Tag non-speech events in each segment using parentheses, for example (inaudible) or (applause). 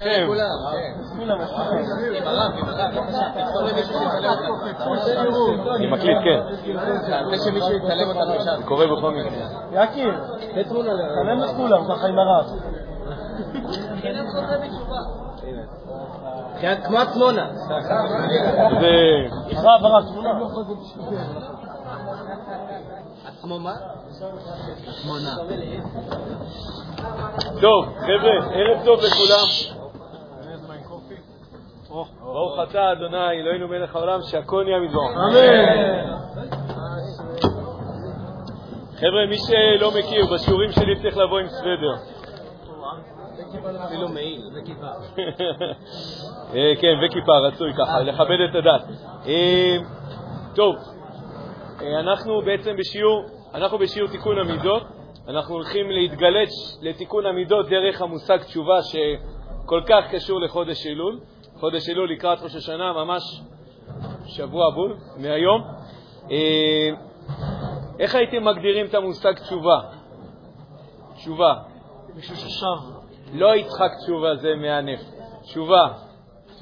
כן. אני מקליט, כן. זה קורה בכל מקרה. יקיר, תצלם את כולם, ככה עם הרב. כמו עצמונה. זה... הרב, הרב, תמונה. עצמו מה? עצמונה. טוב, חבר'ה, ערב טוב לכולם. ברוך אתה, אדוני, אלוהינו מלך העולם, שהכל נהיה מדברו. אמן. חבר'ה, מי שלא מכיר, בשיעורים שלי צריך לבוא עם סוודר. אפילו מעיל, זה כיפה. (laughs) אה, כן, וכיפה, רצוי ככה, לכבד את הדת. אה, טוב, אה, אנחנו בעצם בשיעור, אנחנו בשיעור תיקון המידות. אנחנו הולכים להתגלץ לתיקון המידות דרך המושג תשובה שכל כך קשור לחודש אלול. חודש אלול לקראת ראש השנה, ממש שבוע בול מהיום. אה, איך הייתם מגדירים את המושג תשובה? תשובה. מישהו ששב. לא יצחק תשובה, זה מהנף. תשובה.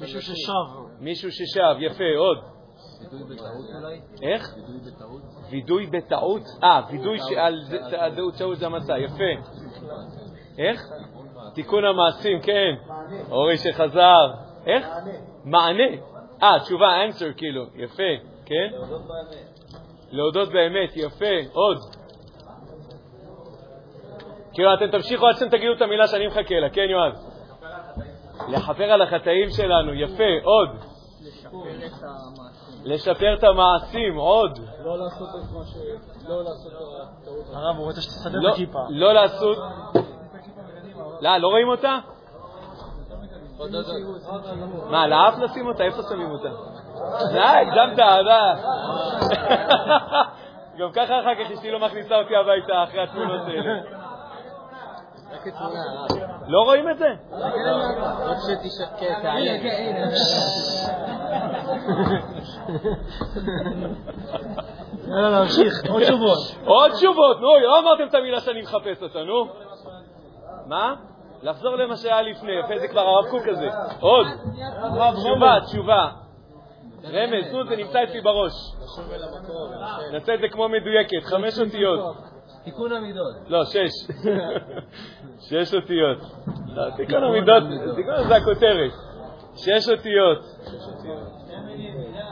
מישהו ששב. מישהו ששב, יפה, עוד. וידוי בטעות אולי? איך? וידוי בטעות? וידוי בטעות? אה, וידוי שעל זה- על טעות טעות זה המצע, יפה. איך? תיקון המעשים, כן. אורי שחזר. איך? מענה. אה, תשובה, answer כאילו, יפה, כן? להודות באמת, יפה, עוד. כאילו, אתם תמשיכו עד שאתם תגידו את המילה שאני מחכה לה, כן, יועז? לכפר על החטאים שלנו, יפה, עוד. לשפר את המעשים, עוד. לא לעשות את מה ש... לא לעשות את הטעות. הרב, הוא רוצה שתסדר לא- את הכיפה. לא לעשות... לא, לא רואים אותה? מה, על האף נשים אותה? איפה שמים אותה? די, הגזמת, די. גם ככה אחר כך אשתי לא מכניסה אותי הביתה אחרי התמונות האלה. לא רואים את זה? רק שתשקר, תעלה. יאללה, להמשיך. עוד תשובות. עוד תשובות, נו, לא אמרתם את המילה שאני מחפש אותה, נו. מה? לחזור למה שהיה לפני, יפה, זה כבר הרב קוק הזה. עוד. תשובה, תשובה. רמז, נו, זה נמצא אצלי בראש. נעשה את זה כמו מדויקת, חמש אותיות. תיקון המידות. לא, שש. שש אותיות. לא, תיקון המידות, תיקון זה הכותרת. שש אותיות.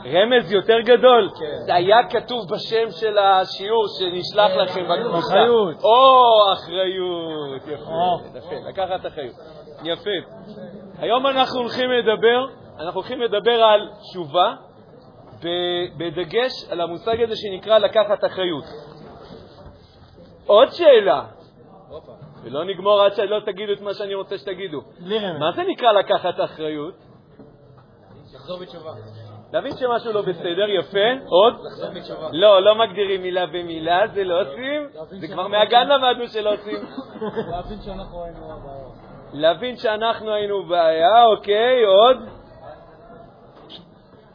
רמז יותר גדול, זה היה כתוב בשם של השיעור שנשלח לכם בקבוצה. אחריות. או, אחריות. יפה. יפה, לקחת אחריות. יפה. היום אנחנו הולכים לדבר, אנחנו הולכים לדבר על תשובה, בדגש על המושג הזה שנקרא לקחת אחריות. עוד שאלה, ולא נגמור עד שלא תגידו את מה שאני רוצה שתגידו. מה זה נקרא לקחת אחריות? לחזור בתשובה. להבין שמשהו לא בסדר, יפה. עוד? לחזור בתשובה. לא, לא מגדירים מילה במילה, זה לא עושים. זה כבר מהגן למדנו שלא עושים. (laughs) להבין שאנחנו היינו הבעיה. להבין שאנחנו היינו בעיה, אוקיי, עוד?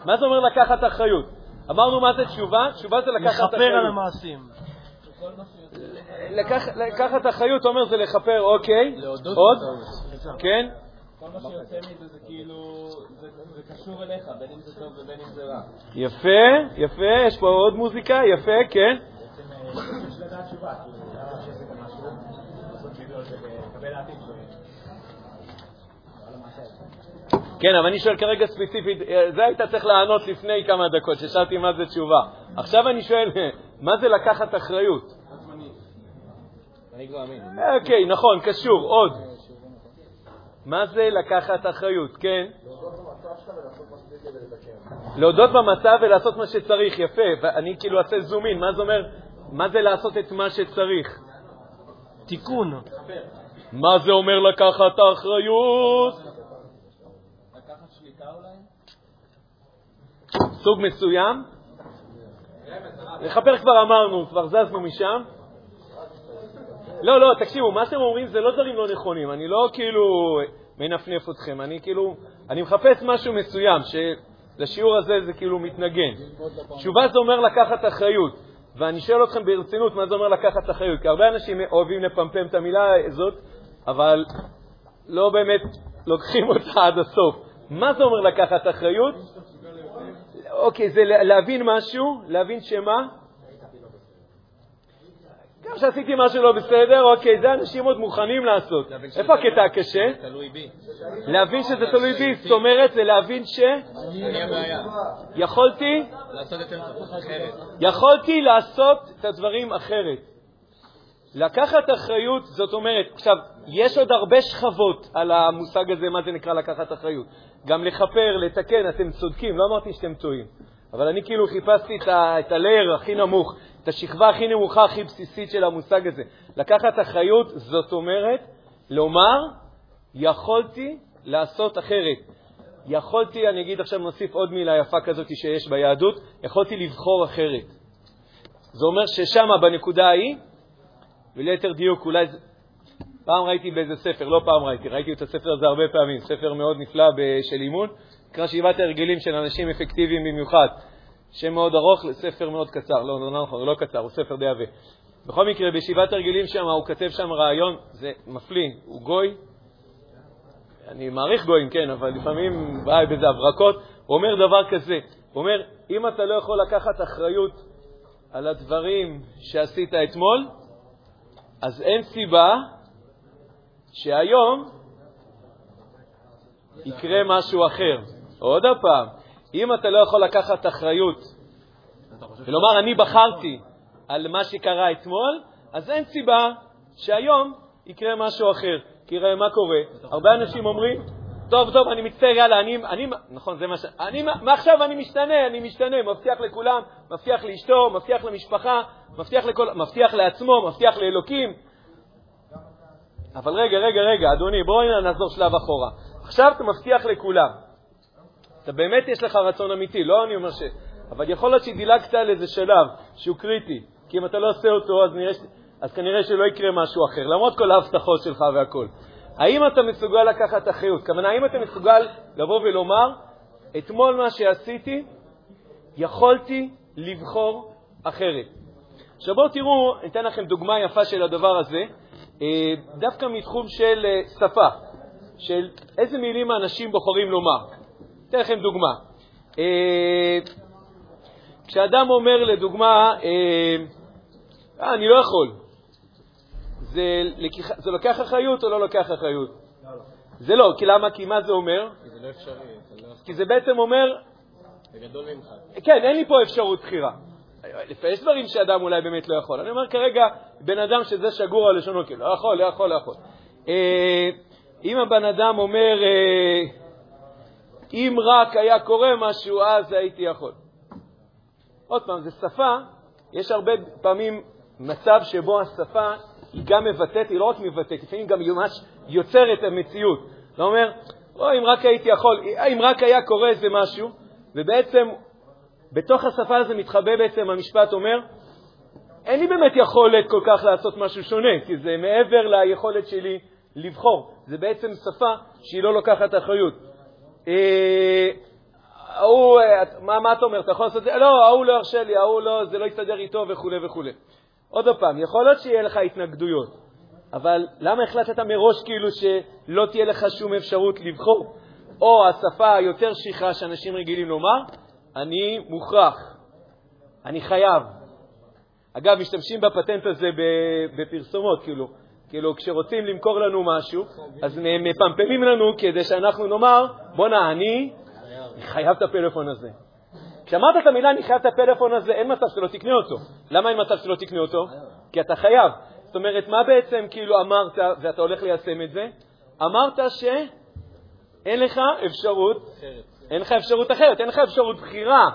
מה זה אומר לקחת אחריות? אמרנו מה זה תשובה? תשובה זה לקחת לכפר על אחריות. המעשים. לקח, לקחת אחריות אומר זה לכפר, אוקיי. עוד? כן? כל מה שיוצא מזה זה כאילו, זה, קשור אליך, בין אם זה טוב ובין אם זה רע. יפה, יפה, יש פה עוד מוזיקה, יפה, כן. אה, כאילו, שלו. כן, אבל אני שואל כרגע ספציפית, אה, זה היית צריך לענות לפני כמה דקות, ששאלתי מה זה תשובה. עכשיו אני שואל, (laughs) מה זה לקחת אחריות? אני כבר אמין. אוקיי, נכון, קשור, עוד. מה זה לקחת אחריות, כן? להודות במצב ולעשות מה שצריך, יפה. ואני כאילו אעשה זום אין, מה זה אומר? מה זה לעשות את מה שצריך? תיקון. מה זה אומר לקחת אחריות? לקחת שליטה אולי? סוג מסוים? לכפר כבר אמרנו, כבר זזנו משם. לא, לא, תקשיבו, מה שאתם אומרים זה לא דברים לא נכונים, אני לא כאילו מנפנף אתכם, אני כאילו, אני מחפש משהו מסוים, שלשיעור הזה זה כאילו מתנגן. תשובה זה אומר לקחת אחריות, ואני שואל אתכם ברצינות מה זה אומר לקחת אחריות, כי הרבה אנשים אוהבים לפמפם את המילה הזאת, אבל לא באמת, לוקחים אותה עד הסוף. מה זה אומר לקחת אחריות? אוקיי, זה להבין משהו, להבין שמה? גם כשעשיתי משהו לא בסדר, אוקיי, זה אנשים עוד מוכנים לעשות. איפה הקטע הקשה? להבין שזה תלוי בי, זאת אומרת, זה להבין ש... יכולתי. יכולתי לעשות את הדברים אחרת. לקחת אחריות, זאת אומרת, עכשיו, יש עוד הרבה שכבות על המושג הזה, מה זה נקרא לקחת אחריות. גם לכפר, לתקן, אתם צודקים, לא אמרתי שאתם טועים. אבל אני כאילו חיפשתי את, ה- את הלייר הכי נמוך, את השכבה הכי נמוכה, הכי בסיסית של המושג הזה. לקחת אחריות, זאת אומרת, לומר, יכולתי לעשות אחרת. יכולתי, אני אגיד עכשיו, נוסיף עוד מילה יפה כזאת שיש ביהדות, יכולתי לבחור אחרת. זה אומר ששם, בנקודה ההיא, וליתר דיוק, אולי זה... פעם ראיתי באיזה ספר, לא פעם ראיתי, ראיתי את הספר הזה הרבה פעמים, ספר מאוד נפלא של אימון, נקרא שבעת ההרגלים של אנשים אפקטיביים במיוחד. שם מאוד ארוך לספר מאוד קצר, לא, לא, נכון, הוא לא קצר, הוא ספר די עבה. בכל מקרה, בשבעת הרגלים שם, הוא כתב שם רעיון, זה מפליא, הוא גוי, אני מעריך גויים, כן, אבל לפעמים בא בזה הברקות, הוא אומר דבר כזה, הוא אומר, אם אתה לא יכול לקחת אחריות על הדברים שעשית אתמול, אז אין סיבה שהיום יקרה משהו אחר. עוד פעם, אם אתה לא יכול לקחת אחריות ולומר, אני בחרתי על מה שקרה אתמול, אז אין סיבה שהיום יקרה משהו אחר. כי ראה מה קורה, הרבה אנשים אומרים, טוב, טוב, אני מצטער, יאללה, אני, אני, נכון, זה מה ש... אני, מעכשיו אני משתנה, אני משתנה, מבטיח לכולם, מבטיח לאשתו, מבטיח למשפחה, מבטיח, לכל, מבטיח לעצמו, מבטיח לאלוקים. אבל רגע, רגע, רגע, אדוני, בואו נחזור שלב אחורה. עכשיו אתה מבטיח לכולם. אתה באמת יש לך רצון אמיתי, לא אני אומר ש... אבל יכול להיות שדילגת על איזה שלב שהוא קריטי, כי אם אתה לא עושה אותו, אז, נראה, אז כנראה שלא יקרה משהו אחר, למרות כל ההבטחות שלך והכול. האם אתה מסוגל לקחת אחריות? כוונה, האם אתה מסוגל לבוא ולומר, אתמול מה שעשיתי, יכולתי לבחור אחרת. עכשיו בואו תראו, אני אתן לכם דוגמה יפה של הדבר הזה, אה, דווקא מתחום של אה, שפה, של איזה מילים האנשים בוחרים לומר. אתן לכם דוגמה. אה, כשאדם אומר, לדוגמה, אה, אני לא יכול, זה, לקיח, זה לוקח אחריות או לא לוקח אחריות? לא. זה לא, כי למה? כי מה זה אומר? כי זה לא אפשרי, זה לא... כי זה בעצם אומר, זה גדול ממך. כן, אין לי פה אפשרות בחירה. יש דברים שאדם אולי באמת לא יכול. אני אומר כרגע, בן אדם שזה שגור על לשונו, כאילו, לא יכול, לא יכול, לא יכול. אה, אם הבן אדם אומר, אה, אם רק היה קורה משהו, אז הייתי יכול. עוד פעם, זו שפה, יש הרבה פעמים מצב שבו השפה היא גם מבטאת, היא לא רק מבטאת, לפעמים גם ממש יוצרת המציאות. אתה אומר, או אם רק הייתי יכול, אם רק היה קורה איזה משהו, ובעצם בתוך השפה הזו מתחבא בעצם המשפט אומר, אין לי באמת יכולת כל כך לעשות משהו שונה, כי זה מעבר ליכולת שלי לבחור. זה בעצם שפה שהיא לא לוקחת אחריות. אה, ההוא, אה, מה, מה אתה אומר? אתה יכול לעשות את זה? לא, ההוא לא ירשה לי, ההוא לא, זה לא יסתדר איתו וכו' וכו'. עוד פעם, יכול להיות שיהיה לך התנגדויות, אבל למה החלטת מראש כאילו שלא תהיה לך שום אפשרות לבחור? או השפה היותר שכחה שאנשים רגילים לומר, אני מוכרח, אני חייב. אגב, משתמשים בפטנט הזה בפרסומות, כאילו, כאילו כשרוצים למכור לנו משהו, אז מפמפמים לנו כדי שאנחנו נאמר, בואנה, אני חייב את הפלאפון הזה. כשאמרת את המילה אני חייב את הפלאפון הזה, אין מצב שלא תקנה אותו. למה אין מצב שלא תקנה אותו? כי אתה חייב. זאת אומרת, מה בעצם כאילו אמרת, ואתה הולך ליישם את זה? אמרת שאין לך אפשרות, אין לך אפשרות אחרת, אין לך אפשרות בחירה.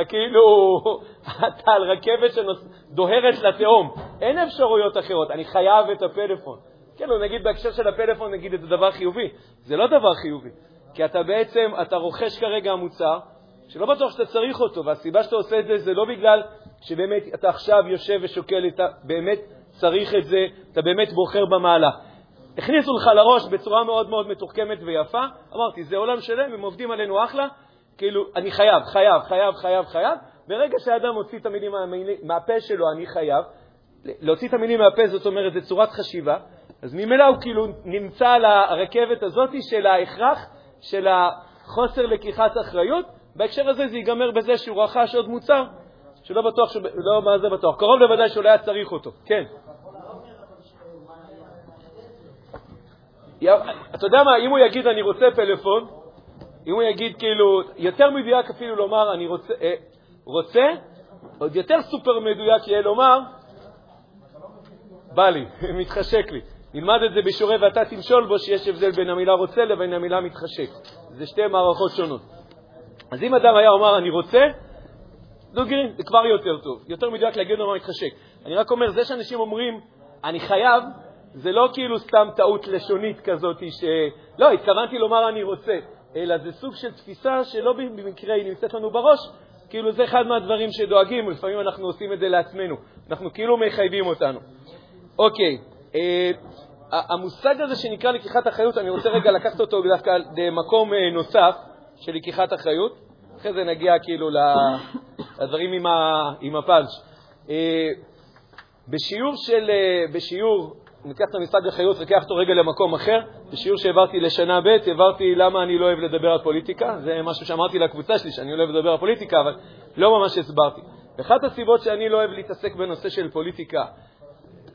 אתה כאילו, (laughs) אתה על רכבת שדוהרת לתהום. אין אפשרויות אחרות, אני חייב את הפלאפון. כן, נגיד בהקשר של הפלאפון, נגיד את זה דבר חיובי. זה לא דבר חיובי, כי אתה בעצם, אתה רוכש כרגע המוצר, שלא בטוח שאתה צריך אותו, והסיבה שאתה עושה את זה זה לא בגלל שבאמת אתה עכשיו יושב ושוקל, אתה באמת צריך את זה, אתה באמת בוחר במהלך. הכניסו לך לראש בצורה מאוד מאוד מתוחכמת ויפה, אמרתי, זה עולם שלם, הם עובדים עלינו אחלה, כאילו, אני חייב, חייב, חייב, חייב, חייב. ברגע שהאדם מוציא את המילים מהפה שלו, אני חייב, להוציא את המילים מהפה זאת אומרת, זה צורת חשיבה, אז ממילא הוא כאילו נמצא על הרכבת הזאת של ההכרח, של החוסר לקיחת אחריות. בהקשר הזה זה ייגמר בזה שהוא רכש עוד מוצר, שלא בטוח, לא מה זה בטוח, קרוב לוודאי שהוא לא היה צריך אותו. כן. אתה יודע מה, אם הוא יגיד אני רוצה פלאפון, אם הוא יגיד כאילו, יותר מדויק אפילו לומר אני רוצה, אה, רוצה, עוד יותר סופר מדויק יהיה לומר, בא לי, (laughs) מתחשק לי. נלמד את זה בשיעורי ואתה תמשול בו, שיש הבדל בין המילה רוצה לבין המילה מתחשק. זה שתי מערכות שונות. אז אם אדם היה אומר אני רוצה, דוגרי, זה כבר יותר טוב. יותר מדויק להגיד לו מה מתחשק. אני רק אומר, זה שאנשים אומרים אני חייב, זה לא כאילו סתם טעות לשונית כזאת ש... לא, התכוונתי לומר אני רוצה, אלא זה סוג של תפיסה שלא במקרה היא נמצאת לנו בראש, כאילו זה אחד מהדברים שדואגים, לפעמים אנחנו עושים את זה לעצמנו, אנחנו כאילו מחייבים אותנו. אוקיי, אה, המושג הזה שנקרא לקיחת אחריות, אני רוצה רגע לקחת אותו דווקא למקום אה, נוסף של לקיחת אחריות, אחרי זה נגיע כאילו לדברים עם, עם הפאנץ'. אה, בשיעור של, אה, בשיעור ניקח את המשחק אחריות וניקח אותו רגע למקום אחר. בשיעור שהעברתי לשנה ב', העברתי למה אני לא אוהב לדבר על פוליטיקה. זה משהו שאמרתי לקבוצה שלי, שאני לא אוהב לדבר על פוליטיקה, אבל לא ממש הסברתי. ואחת הסיבות שאני לא אוהב להתעסק בנושא של פוליטיקה,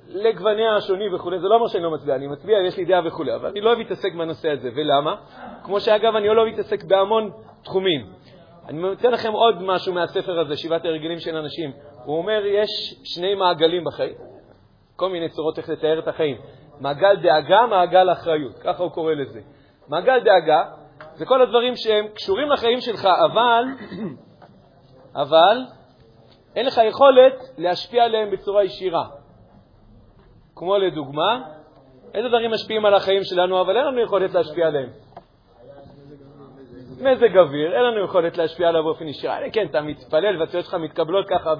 לגווניה השונים וכו', זה לא אומר שאני לא מצביע, אני מצביע, יש לי דעה וכו', אבל אני לא אוהב להתעסק בנושא הזה. ולמה? כמו שאגב, אני לא אוהב להתעסק בהמון תחומים. אני אתן לכם עוד משהו מהספר הזה, שבעת ההרגלים של אנשים. הוא אומר, יש שני מעגלים בחיים. כל מיני צורות איך לתאר את החיים. מעגל דאגה, מעגל אחריות, ככה הוא קורא לזה. מעגל דאגה זה כל הדברים שהם קשורים לחיים שלך, אבל, אבל אין לך יכולת להשפיע עליהם בצורה ישירה. כמו לדוגמה, איזה דברים משפיעים על החיים שלנו, אבל אין לנו יכולת להשפיע עליהם? מזג אוויר, אין לנו יכולת להשפיע עליו באופן ישיר. כן, אתה מתפלל והציות שלך מתקבלות ככה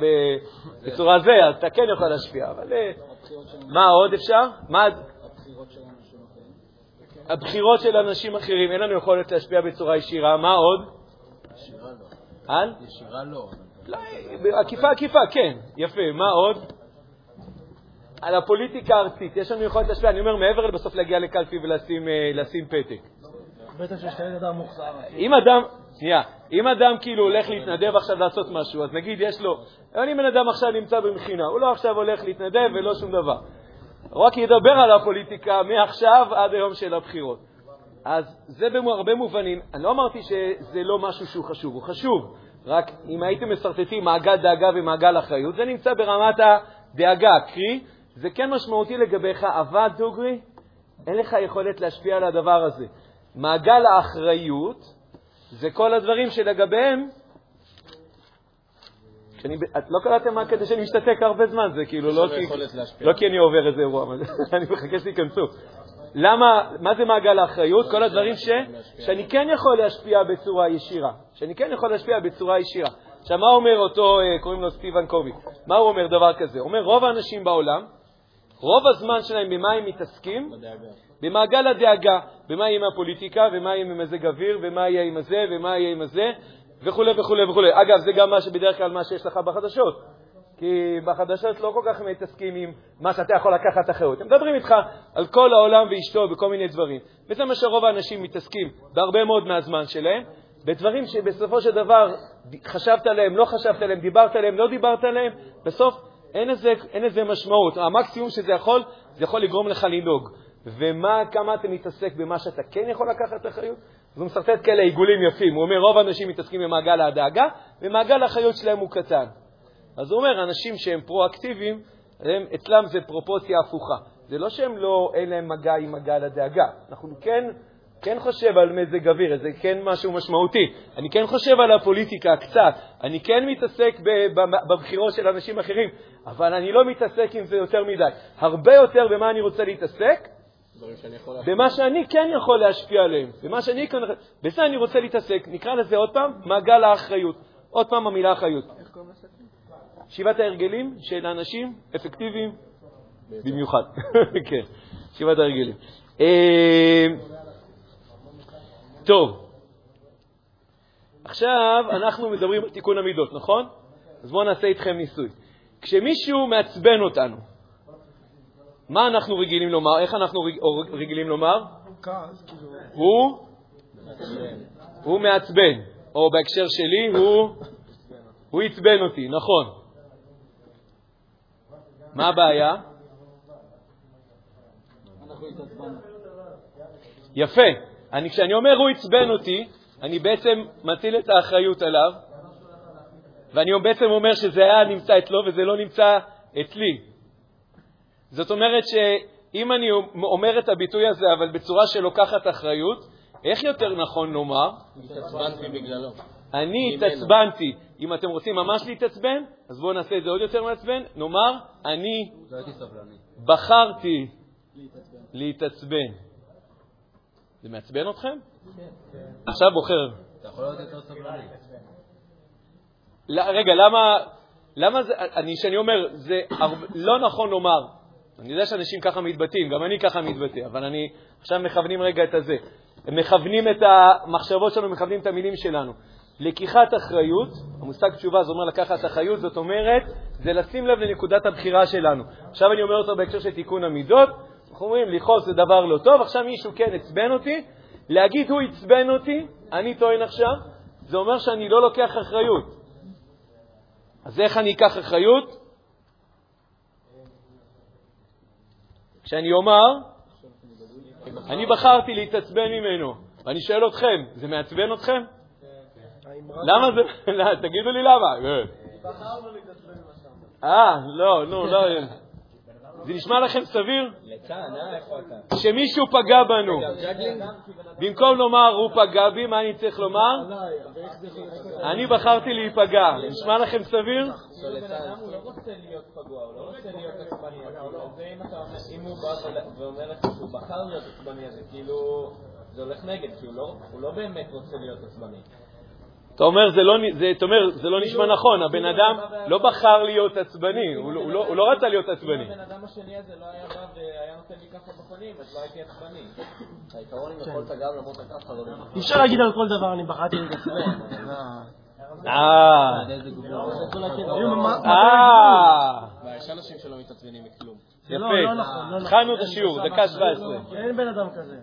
בצורה זה, אז אתה כן יכול להשפיע, אבל אה, מה עוד אפשר? מה? הבחירות של אנשים אחרים, אין לנו יכולת להשפיע בצורה ישירה. מה עוד? ישירה לא. על? ישירה לא. לא, עקיפה עקיפה, כן. יפה. מה עוד? על הפוליטיקה הארצית. יש לנו יכולת להשפיע. אני אומר, מעבר לבסוף להגיע לקלפי ולשים אה, פתק. בטח שיש תמיד אדם מוחזר. אם אדם, שנייה, אם אדם כאילו הולך להתנדב עכשיו לעשות משהו, אז נגיד יש לו, אבל אם בן אדם עכשיו נמצא במכינה, הוא לא עכשיו הולך להתנדב ולא שום דבר. הוא רק ידבר על הפוליטיקה מעכשיו עד היום של הבחירות. אז זה בהרבה מובנים, אני לא אמרתי שזה לא משהו שהוא חשוב, הוא חשוב, רק אם הייתם מסרטטים מעגל דאגה ומעגל אחריות, זה נמצא ברמת הדאגה, קרי, זה כן משמעותי לגביך, אבל דוגרי, אין לך יכולת להשפיע על הדבר הזה. מעגל האחריות זה כל הדברים שלגביהם, שאני, את לא קראתם מה כדי שאני משתתק הרבה זמן, זה כאילו לא כי, לא כי אני עובר איזה אירוע, (laughs) אני מחכה שתיכנסו. למה, מה זה מעגל האחריות? כל הדברים ש, שאני כן יכול להשפיע בצורה ישירה, שאני כן יכול להשפיע בצורה ישירה. עכשיו, מה אומר אותו, אה, קוראים לו סטיבן קובי? מה הוא אומר דבר כזה? הוא אומר, רוב האנשים בעולם, רוב הזמן שלהם, במה הם מתעסקים? בדאגה. במעגל הדאגה, במה יהיה עם הפוליטיקה, ומה יהיה עם מזג אוויר, ומה יהיה עם הזה, ומה יהיה עם הזה, וכו' וכו' וכו'. אגב, זה גם מה שבדרך כלל מה שיש לך בחדשות. כי בחדשות לא כל כך מתעסקים עם מה שאתה יכול לקחת אחריות. הם מדברים איתך על כל העולם ואשתו בכל מיני דברים. וזה מה שרוב האנשים מתעסקים בהרבה מאוד מהזמן שלהם, בדברים שבסופו של דבר חשבת עליהם, לא חשבת עליהם, דיברת עליהם, לא דיברת עליהם, בסוף אין לזה, אין לזה משמעות. המקסימום שזה יכול, זה יכול לגרום לך לנהוג. ומה, כמה אתה מתעסק במה שאתה כן יכול לקחת אחריות? אז הוא מסרטט כאלה עיגולים יפים. הוא אומר, רוב האנשים מתעסקים במעגל הדאגה, ומעגל האחריות שלהם הוא קטן. אז הוא אומר, אנשים שהם פרואקטיביים, הם, אצלם זה פרופורציה הפוכה. זה לא שהם לא, אין להם מגע עם מעגל הדאגה. אנחנו כן, כן חושב על מזג אוויר, זה כן משהו משמעותי. אני כן חושב על הפוליטיקה קצת. אני כן מתעסק בבחירות של אנשים אחרים, אבל אני לא מתעסק עם זה יותר מדי. הרבה יותר במה אני רוצה להתעסק, במה שאני כן יכול להשפיע עליהם, במה שאני כן... בזה אני רוצה להתעסק. נקרא לזה עוד פעם מעגל האחריות. עוד פעם המילה אחריות. שבעת ההרגלים של אנשים אפקטיביים במיוחד. (laughs) כן, שבעת ההרגלים. טוב, עכשיו אנחנו מדברים על תיקון המידות, נכון? אז בואו נעשה איתכם ניסוי. כשמישהו מעצבן אותנו, מה אנחנו רגילים לומר? איך אנחנו רג- רגילים לומר? הוא, הוא מעצבן, או בהקשר שלי, הוא, הוא עצבן אותי, נכון. מה הבעיה? יפה. אני, כשאני אומר הוא עצבן אותי, אני בעצם מטיל את האחריות עליו, ואני בעצם אומר שזה היה נמצא אצלו וזה לא נמצא אצלי. זאת אומרת שאם אני אומר את הביטוי הזה, אבל בצורה שלוקחת אחריות, איך יותר נכון לומר? התעצבנתי בגללו. אני. התעצבנתי. אם אתם רוצים ממש להתעצבן, אז בואו נעשה את זה עוד יותר מעצבן. נאמר, אני לא. בחרתי להתעצבן. זה מעצבן אתכם? עכשיו בוחר. אתה יכול להיות יותר סבלני. רגע, למה, למה זה, אני, שאני אומר, זה לא נכון לומר, אני יודע שאנשים ככה מתבטאים, גם אני ככה מתבטא, אבל אני, עכשיו מכוונים רגע את הזה. מכוונים את המחשבות שלנו, מכוונים את המילים שלנו. לקיחת אחריות, המושג תשובה זה אומר לקחת אחריות, זאת אומרת, זה לשים לב לנקודת הבחירה שלנו. עכשיו אני אומר אותו בהקשר של תיקון המידות, אנחנו אומרים, לכעוס זה דבר לא טוב, עכשיו מישהו כן עצבן אותי, להגיד הוא עצבן אותי, אני טוען עכשיו, זה אומר שאני לא לוקח אחריות. אז איך אני אקח אחריות? כשאני אומר, אני בחרתי להתעצבן ממנו, ואני שואל אתכם, זה מעצבן אתכם? למה זה, (laughs) תגידו לי למה. אה, לא, נו, לא. זה נשמע לכם סביר? שמישהו פגע בנו. במקום לומר הוא פגע בי, מה אני צריך לומר? אני בחרתי להיפגע. נשמע לכם סביר? לא לא זה אם אתה אומר, אם הוא בא ול- ואומר לך שהוא בחר להיות עצבני, אז זה כאילו, זה הולך נגד, כי לא- הוא לא באמת רוצה להיות עצבני. אתה אומר, זה לא, זה, אתה אומר, זה לא נשמע נכון, הבן אדם לא בחר להיות עצבני, הוא לא- לא- הוא לא רצה להיות עצבני. אם הבן אדם השני הזה לא היה בא והיה נותן לי ככה בפנים, אז לא הייתי עצבני. העיקרון אם יכולת גם למרות ככה לא אי אפשר להגיד על כל דבר אני בחרתי להתעצבן. אה, אה, יש אנשים שלא מתעצבנים מכלום. יפה. לא נכון, נכון. התחלנו את השיעור, דקה 17. אין בן אדם כזה.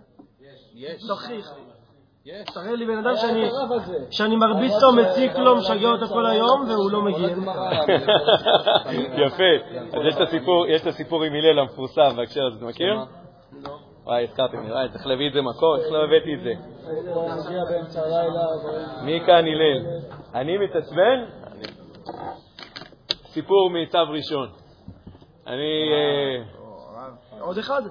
יש. תוכיח. יש. תראה לי בן אדם שאני- שאני מרביץ לו, מציק לו, משגע אותו כל היום, והוא לא מגיע. (laughs) יפה. אז יש את הסיפור, יש את הסיפור עם הלל המפורסם בהקשר הזה, אתה מכיר? וואי, הזכרתם לי, וואי, צריך להביא את זה מקור, איך לא הבאתי את זה? מי כאן הלל? אני מתעצבן? סיפור מצו ראשון. אני... אה, עוד אחד.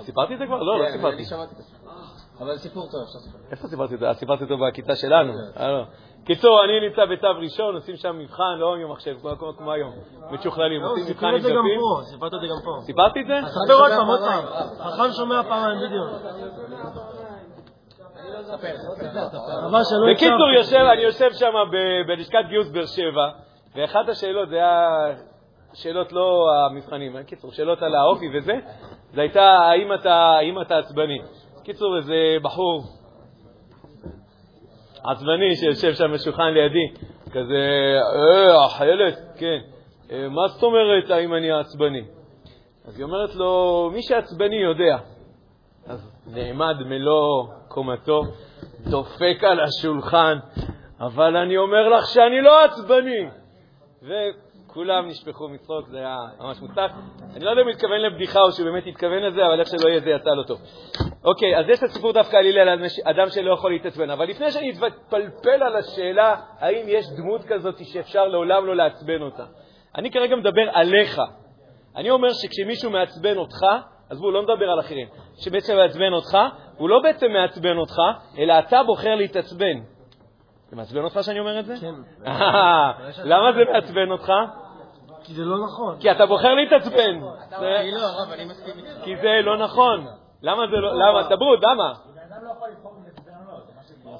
סיפרתי את זה כבר? לא, לא כן, סיפרתי. אני שמעתי את הסיפור. אבל סיפור טוב, אפשר לספר. איפה סיפרתי? אה, סיפרתי אותו בכיתה שלנו. אה, לא. קיצור, אני נמצא בצו ראשון, עושים שם מבחן, לא עם מחשב, כמו- היום. משוכללים, לא, עושים מבחן עם את זה גם דפים. פה, סיפרת את זה גם פה. סיפרתי את זה? ספר עוד פעם, עוד פעם. חכם שומע פעמיים, בדיוק. בקיצור, אני יושב שם בלשכת גיוס באר שבע, ואחת השאלות, זה היה שאלות לא המבחנים, בקיצור, שאלות על האופי וזה, זה הייתה האם אתה עצבני. בקיצור, איזה בחור עצבני שיושב שם בשולחן לידי, כזה, אה, החיילת, כן, אה, מה זאת אומרת האם אני עצבני? אז היא אומרת לו, מי שעצבני יודע. אז נעמד מלוא קומתו, דופק על השולחן, אבל אני אומר לך שאני לא עצבני. וכולם נשפכו מצחוק, זה היה ממש מוצלח. אני לא יודע אם הוא התכוון לבדיחה או שהוא באמת התכוון לזה, אבל איך שלא יהיה זה יצא לו טוב. אוקיי, אז יש את הסיפור דווקא על הלל, על אדם שלא יכול להתעצבן. אבל לפני שאני אתפלפל על השאלה האם יש דמות כזאת שאפשר לעולם לא לעצבן אותה, אני כרגע מדבר עליך. אני אומר שכשמישהו מעצבן אותך, אז הוא לא מדבר על אחרים. כשבעצם מעצבן אותך, הוא לא בעצם מעצבן אותך, אלא אתה בוחר להתעצבן. זה מעצבן אותך שאני אומר את זה? כן. אה, למה זה מעצבן אותך? כי זה לא נכון. כי אתה בוחר להתעצבן. אני לא. כי זה לא נכון. למה זה לא... למה? דברו, למה?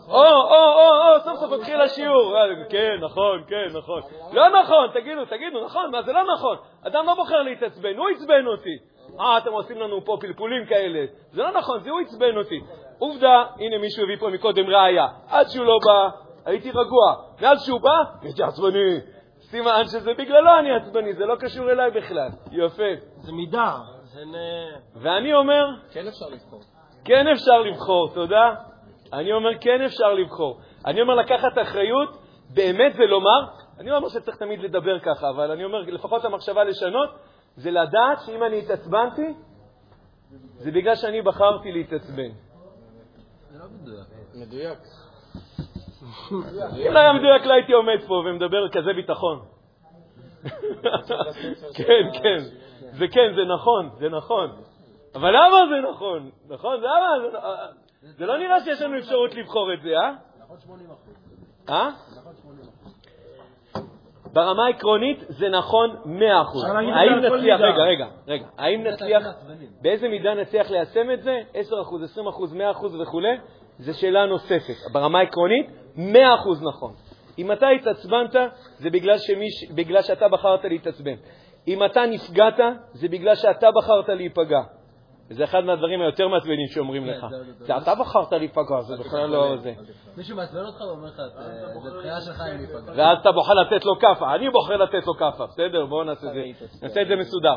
או, או, או, או, סוף סוף התחיל השיעור. אה, כן, נכון, כן, נכון. לא נכון, תגידו, תגידו, נכון, מה זה לא נכון? אדם לא בוחר להתעצבן, הוא עצבן אותי. אה, אתם עושים לנו פה פלפולים כאלה. זה לא נכון, זה הוא עצבן אותי. עובדה, הנה מישהו הביא פה מקודם ראיה. עד שהוא לא בא, הייתי רגוע. מאז שהוא בא, הייתי עצבני. סימן שזה בגללו אני עצבני, זה לא קשור אליי בכלל. יפה. זה מידה. זה ואני אומר, כן אפשר לבחור. כן אפשר לבחור, תודה. אני אומר, כן אפשר לבחור. אני אומר, לקחת אחריות, באמת זה לומר, אני לא אומר שצריך תמיד לדבר ככה, אבל אני אומר, לפחות המחשבה לשנות, זה לדעת שאם אני התעצבנתי, זה בגלל שאני בחרתי להתעצבן. מדויק. אם לא היה מדויק, לא הייתי עומד פה ומדבר כזה ביטחון. כן, כן, זה כן, זה נכון, זה נכון. אבל למה זה נכון? נכון, למה? זה לא- לא נראה שיש לנו אפשרות לבחור את זה, אה? אה? ברמה העקרונית זה נכון 100%. אפשר להגיד את זה האם נצליח. רגע, רגע, רגע, האם נצליח, באיזה מידה נצליח ליישם את זה? 10%, 20%, 100% וכו', זו שאלה נוספת. ברמה העקרונית, 100% נכון. אם אתה התעצבנת, זה בגלל, שמיש, בגלל שאתה בחרת להתעצבן. אם אתה נפגעת, זה בגלל שאתה בחרת להיפגע. וזה אחד מהדברים היותר מעצבנים שאומרים כן, לך. זה- אתה בחרת להיפגע, זה בכלל לא זה. מישהו מעצבן אותך ואומר לך, "אה, זה בחירה שלך אם להיפגע. ואז אתה בוחר לתת לו כאפה. אני בוחר לתת לו כאפה, בסדר? בואו נעשה את זה, נעשה את זה מסודר.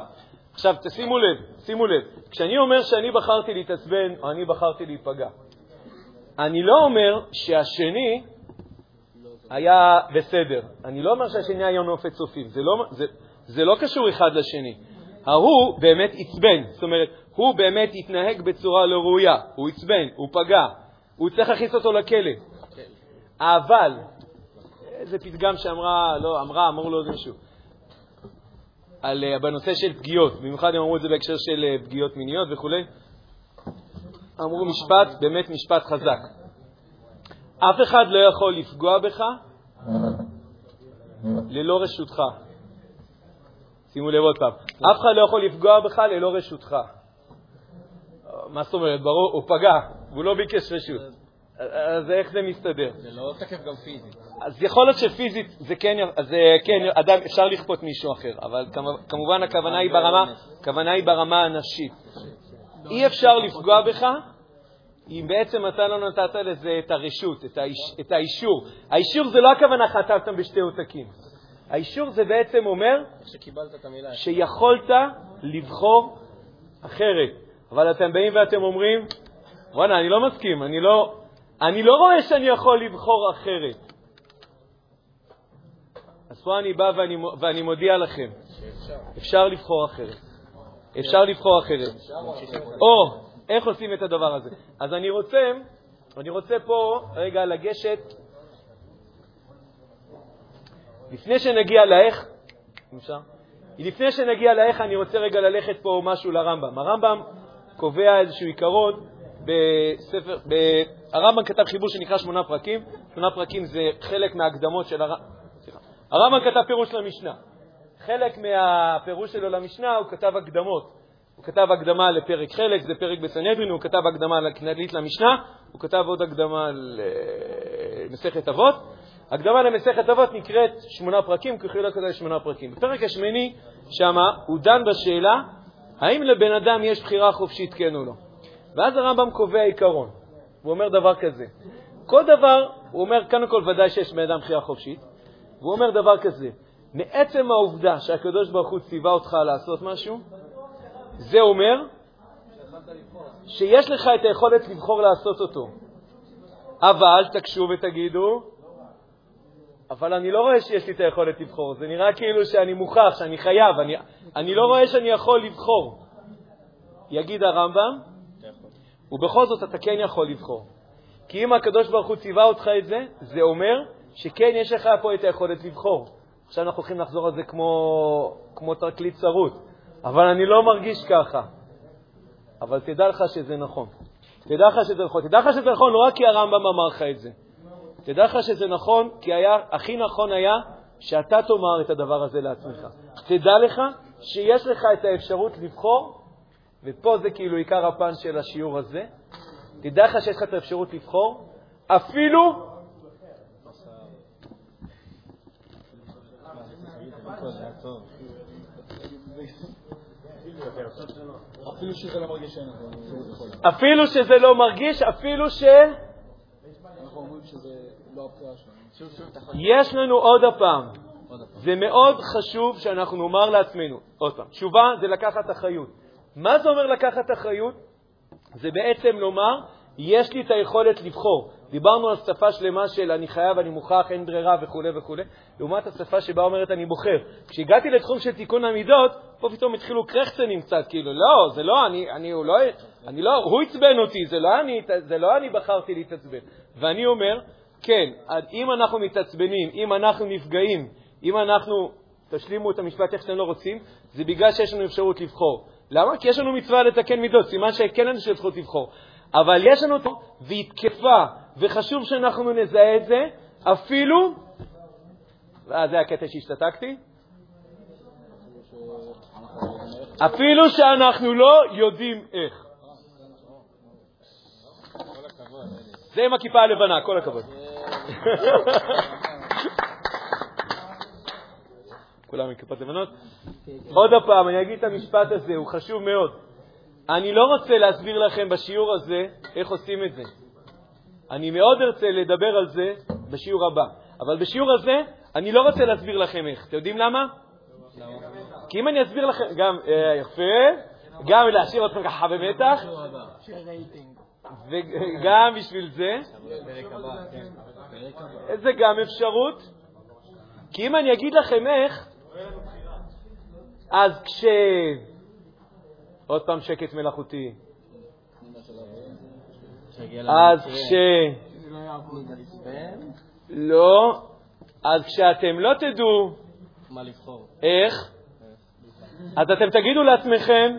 עכשיו, תשימו לב, שימו לב, כשאני אומר שאני בחרתי להתעצבן או אני בחרתי להיפגע, אני לא אומר שהשני היה בסדר. אני לא אומר שהשני היה נופת צופים. זה לא, זה, זה לא קשור אחד לשני. ההוא באמת עצבן, זאת אומרת, הוא באמת התנהג בצורה לא ראויה, הוא עצבן, הוא פגע, הוא צריך להכניס אותו לכלא. אבל, איזה פתגם שאמרה, לא, אמרה, אמרו לו מישהו, על, אה, בנושא של פגיעות, במיוחד הם אמרו את זה בהקשר של אה, פגיעות מיניות וכו', אמרו משפט, באמת משפט חזק. אף אחד לא יכול לפגוע בך ללא רשותך. שימו לב עוד פעם, אף אחד לא יכול לפגוע בך ללא רשותך. מה זאת אומרת? ברור, הוא פגע, והוא לא ביקש רשות. אז איך זה מסתדר? זה לא תקף גם פיזית. אז יכול להיות שפיזית זה כן, אז אה, כן, אדם, אפשר לכפות מישהו אחר, אבל כמ- כמובן הכוונה היא ברמה, הכוונה היא ברמה הנשית. אי אפשר לפגוע בך אם בעצם אתה לא נתת לזה את הרשות, את, האיש, את האישור. האישור זה לא הכוונה חטפתם בשתי עותקים. האישור זה בעצם אומר. שיכולת לבחור אחרת. אבל אתם באים ואתם אומרים, וואלה, אני לא מסכים, אני לא, אני לא רואה שאני יכול לבחור אחרת. אז פה אני בא ואני, ואני מודיע לכם, אפשר לבחור אחרת. אפשר לבחור אחרת. או, איך עושים את הדבר הזה? אז אני רוצה, אני רוצה פה רגע לגשת, לפני שנגיע לאיך, אם אפשר? לפני שנגיע לאיך, אני רוצה רגע ללכת פה משהו לרמב"ם. הרמב"ם קובע איזשהו עיקרון בספר, ב... הרמב"ם כתב חיבור שנקרא שמונה פרקים. שמונה פרקים זה חלק מההקדמות של הר... סליחה. הרמב"ם כתב פירוש למשנה. חלק מהפירוש שלו למשנה הוא כתב הקדמות. הוא כתב הקדמה לפרק חלק, זה פרק בסנהדרין, הוא כתב הקדמה לכללית למשנה, הוא כתב עוד הקדמה למסכת אבות. הקדמה למסכת אבות נקראת שמונה פרקים, כי חילק אותה לשמונה פרקים. בפרק השמיני, שמה, הוא דן בשאלה האם לבן אדם יש בחירה חופשית, כן או לא. ואז הרמב"ם קובע עיקרון. הוא אומר דבר כזה, כל דבר, הוא אומר, קודם כל ודאי שיש לבן אדם בחירה חופשית, והוא אומר דבר כזה, מעצם העובדה שהקדוש ברוך הוא ציווה אותך לעשות משהו, זה אומר שיש לך את היכולת לבחור לעשות אותו. אבל תקשו ותגידו, אבל אני לא רואה שיש לי את היכולת לבחור. זה נראה כאילו שאני מוכרח, שאני חייב, אני, אני לא רואה שאני יכול לבחור. יגיד הרמב"ם, ובכל זאת אתה כן יכול לבחור. כי אם הקדוש ברוך הוא ציווה אותך את זה, זה אומר שכן יש לך פה את היכולת לבחור. עכשיו אנחנו הולכים לחזור על זה כמו, כמו תקליט צרות, אבל אני לא מרגיש ככה. אבל תדע לך שזה נכון. תדע לך שזה נכון. תדע לך שזה נכון לא רק כי הרמב"ם אמר לך את זה. תדע לך שזה נכון, כי היה, הכי נכון היה שאתה תאמר את הדבר הזה לעצמך. תדע לך שיש לך את האפשרות לבחור, ופה זה כאילו עיקר הפן של השיעור הזה, תדע לך שיש לך את האפשרות לבחור, אפילו אפילו שזה לא מרגיש יכול. אפילו שזה לא מרגיש, אפילו ש... לא. יש לנו עוד הפעם, זה מאוד חשוב שאנחנו נאמר לעצמנו, עוד פעם, תשובה זה לקחת אחריות. מה זה אומר לקחת אחריות? זה בעצם לומר, יש לי את היכולת לבחור. דיברנו על שפה שלמה של אני חייב, אני מוכרח, אין ברירה וכו' וכו', לעומת השפה שבה אומרת אני בוחר. כשהגעתי לתחום של תיקון המידות, פה פתאום התחילו קרחצנים קצת, כאילו, לא, זה לא, אני, אני, הוא לא, אני לא, הוא עצבן אותי, זה לא אני, זה לא אני בחרתי להתעצבן. ואני אומר, כן, אם אנחנו מתעצבנים, אם אנחנו נפגעים, אם אנחנו, תשלימו את המשפט איך שאתם לא רוצים, זה בגלל שיש לנו אפשרות לבחור. למה? כי יש לנו מצווה לתקן מידות, סימן שכן לנו של זכות לבחור. אבל יש לנו והיא תקפה, וחשוב שאנחנו נזהה את זה, אפילו, אה, זה הקטע שהשתתקתי, אפילו שאנחנו לא יודעים איך. זה עם הכיפה הלבנה, כל הכבוד. כולם עם כיפות לבנות? עוד פעם, אני אגיד את המשפט הזה, הוא חשוב מאוד. אני לא רוצה להסביר לכם בשיעור הזה איך עושים את זה. אני מאוד ארצה לדבר על זה בשיעור הבא. אבל בשיעור הזה אני לא רוצה להסביר לכם איך. אתם יודעים למה? כי אם אני אסביר לכם, גם, אה, יפה, גם להשאיר אתכם ככה במתח, וגם בשביל זה, זה גם אפשרות. כי אם אני אגיד לכם איך, אז כש... עוד פעם שקט מלאכותי. אז כש... לא, אז כשאתם לא תדעו. איך, אז אתם תגידו לעצמכם,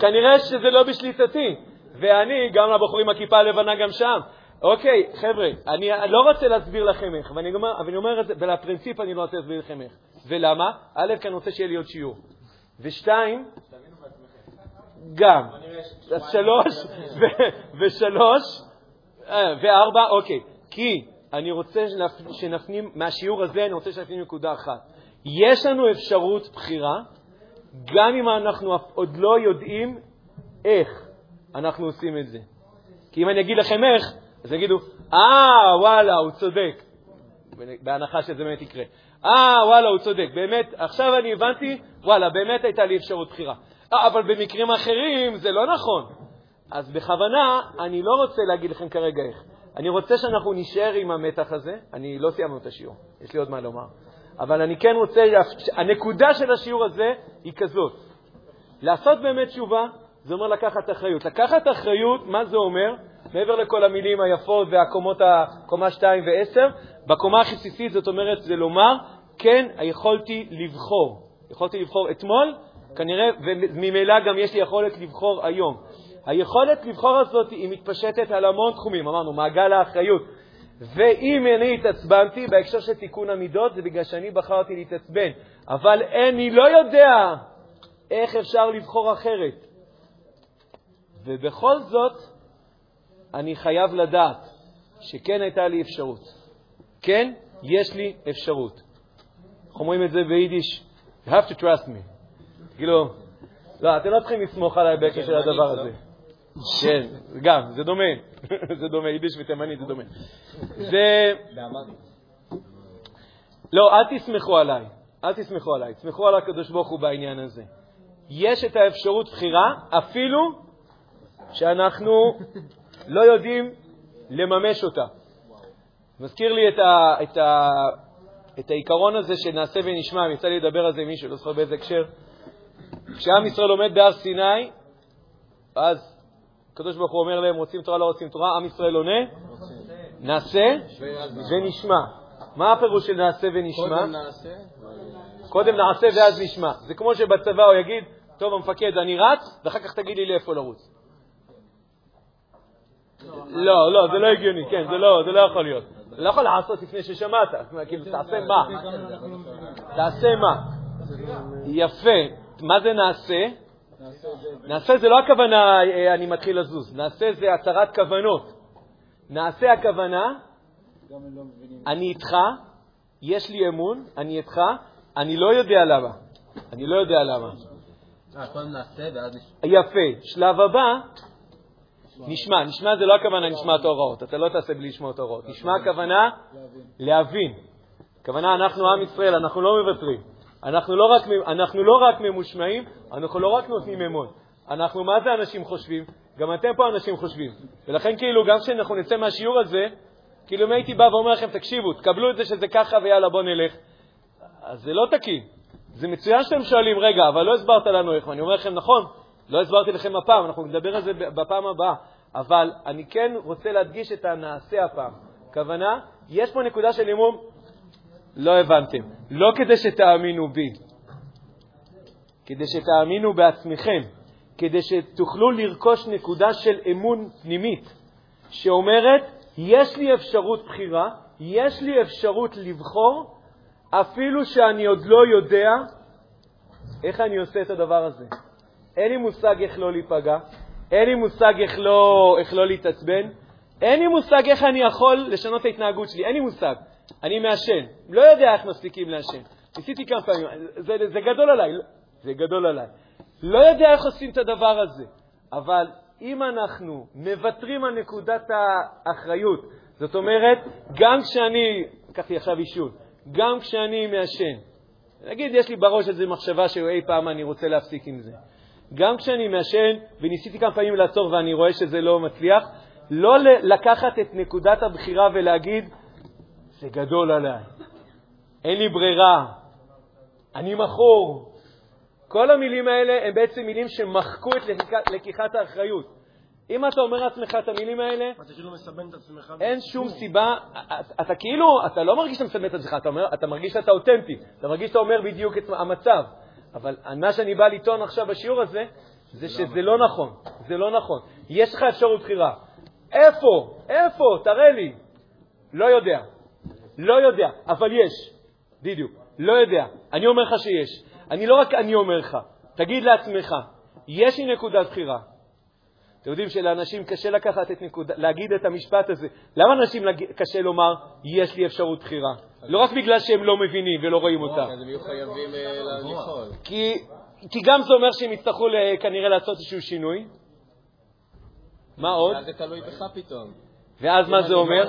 כנראה שזה לא בשליטתי, ואני, גם לבחורים הכיפה הלבנה גם שם. אוקיי, חבר'ה, אני לא רוצה להסביר לכם איך, ואני אומר, אבל אני אומר את זה, ולפרינציפ אני לא רוצה להסביר לכם איך. ולמה? א', כי אני רוצה שיהיה לי עוד שיעור. ושתיים, גם. אז שלוש, ושלוש, אה, וארבע, אוקיי. כי אני רוצה שנפנים, מהשיעור הזה אני רוצה שנפנים נקודה אחת. יש לנו אפשרות בחירה, גם אם אנחנו עוד לא יודעים איך אנחנו עושים את זה. כי אם אני אגיד לכם איך, אז יגידו, אה, וואלה, הוא צודק, בהנחה שזה באמת יקרה. אה, וואלה, הוא צודק, באמת, עכשיו אני הבנתי, וואלה, באמת הייתה לי אפשרות בחירה. אה, אבל במקרים אחרים זה לא נכון. אז בכוונה, אני לא רוצה להגיד לכם כרגע איך. אני רוצה שאנחנו נישאר עם המתח הזה. אני לא סיימנו את השיעור, יש לי עוד מה לומר. אבל אני כן רוצה, הנקודה של השיעור הזה היא כזאת. לעשות באמת תשובה, זה אומר לקחת אחריות. לקחת אחריות, מה זה אומר? מעבר לכל המילים היפות והקומות, קומה 2 ו-10, בקומה הכי בסיסית זאת אומרת, זה לומר, כן, יכולתי לבחור. יכולתי לבחור אתמול, כנראה, וממילא גם יש לי יכולת לבחור היום. היכולת לבחור הזאת היא מתפשטת על המון תחומים, אמרנו, מעגל האחריות. ואם אני התעצבנתי, בהקשר של תיקון המידות, זה בגלל שאני בחרתי להתעצבן. אבל אני לא יודע איך אפשר לבחור אחרת. ובכל זאת, אני חייב לדעת שכן הייתה לי אפשרות. כן, יש לי אפשרות. אומרים את זה ביידיש? You have to trust me. כאילו, לא, אתם לא צריכים לסמוך עליי בהקשר של הדבר הזה. כן, גם, זה דומה. (laughs) זה דומה, יידיש ותימנית זה דומה. זה... לא, אל תסמכו עליי. אל תסמכו עליי. תסמכו על הקדוש ברוך הוא בעניין הזה. יש את האפשרות בחירה, אפילו שאנחנו (laughs) לא יודעים לממש אותה. מזכיר לי את, ה, את, ה, את העיקרון הזה שנעשה ונשמע, יצא לי לדבר על זה עם מישהו, לא זוכר באיזה הקשר. כשעם ישראל עומד בהר סיני, אז הקדוש ברוך הוא אומר להם, רוצים תורה, לא רוצים תורה, עם ישראל עונה, נעשה ונשמע. מה הפירוש של נעשה ונשמע? קודם נעשה. ואז נשמע. זה כמו שבצבא הוא יגיד, טוב, המפקד, אני רץ, ואחר כך תגיד לי לאיפה לרוץ. לא, לא, זה לא הגיוני, כן, זה לא, זה לא יכול להיות. לא יכול לעשות לפני ששמעת, כאילו, תעשה מה? תעשה מה? יפה. מה זה נעשה? נעשה זה לא הכוונה אה, אני מתחיל לזוז, נעשה זה הצהרת כוונות. נעשה הכוונה, אני איתך, יש לי אמון, אני איתך, אני לא יודע למה. אני לא יודע למה. אה. יפה. שלב הבא, נשמע. נשמע זה לא הכוונה נשמע את ההוראות. אתה לא תעשה בלי לשמוע את ההוראות. נשמע הכוונה להבין. הכוונה, אנחנו עם ישראל, אנחנו לא מוותרים. אנחנו לא רק, אנחנו לא רק ממושמעים, אנחנו לא רק נותנים אמון. אנחנו, מה זה אנשים חושבים? גם אתם פה אנשים חושבים. ולכן, כאילו, גם כשאנחנו נצא מהשיעור הזה, כאילו אם הייתי בא ואומר לכם, תקשיבו, תקבלו את זה שזה ככה ויאללה, בוא נלך, אז זה לא תקין. זה מצוין שאתם שואלים, רגע, אבל לא הסברת לנו איך. ואני אומר לכם, נכון, לא הסברתי לכם הפעם, אנחנו נדבר על זה בפעם הבאה. אבל אני כן רוצה להדגיש את הנעשה הפעם. כוונה, יש פה נקודה של לימום, לא הבנתם. לא כדי שתאמינו בי, כדי שתאמינו בעצמכם, כדי שתוכלו לרכוש נקודה של אמון פנימית, שאומרת, יש לי אפשרות בחירה, יש לי אפשרות לבחור, אפילו שאני עוד לא יודע איך אני עושה את הדבר הזה. אין לי מושג איך לא להיפגע, אין לי מושג איך לא, איך לא להתעצבן, אין לי מושג איך אני יכול לשנות את ההתנהגות שלי, אין לי מושג. אני מעשן, לא יודע איך מפסיקים לעשן. ניסיתי כמה פעמים, זה, זה גדול עליי, זה גדול עליי. לא יודע איך עושים את הדבר הזה, אבל אם אנחנו מוותרים על נקודת האחריות, זאת אומרת, גם כשאני, לקחתי עכשיו עישון, גם כשאני מעשן, נגיד יש לי בראש איזו מחשבה שאי פעם אני רוצה להפסיק עם זה. גם כשאני מעשן, וניסיתי כמה פעמים לעצור ואני רואה שזה לא מצליח, לא לקחת את נקודת הבחירה ולהגיד, זה גדול עליי, אין לי ברירה, אני מכור. כל המילים האלה הן בעצם מילים שמחקו את לקיחת האחריות. אם אתה אומר לעצמך את המילים האלה, אתה כאילו מסבן את עצמך. אין שום סיבה, אתה כאילו, אתה לא מרגיש שאתה מסבן את עצמך, אתה, אומר, אתה מרגיש שאתה אותנטי, אתה מרגיש שאתה אומר בדיוק את המצב. אבל מה שאני בא לטעון עכשיו בשיעור הזה, זה שזה לא נכון, זה לא נכון. יש לך אפשרות בחירה. איפה? איפה? תראה לי. לא יודע. לא יודע, אבל יש. בדיוק. לא יודע. אני אומר לך שיש. אני לא רק אני אומר לך, תגיד לעצמך, יש לי נקודת בחירה. אתם יודעים שלאנשים קשה לקחת את נקודה, להגיד את המשפט הזה. למה לאנשים קשה לומר, יש לי אפשרות בחירה? לא רק בגלל שהם לא מבינים ולא רואים אותה. אז הם יהיו חייבים אה, לפעול. כי גם זה אומר שהם יצטרכו כנראה לעשות איזשהו שינוי. מה עוד? זה תלוי בך פתאום. ואז מה זה אומר?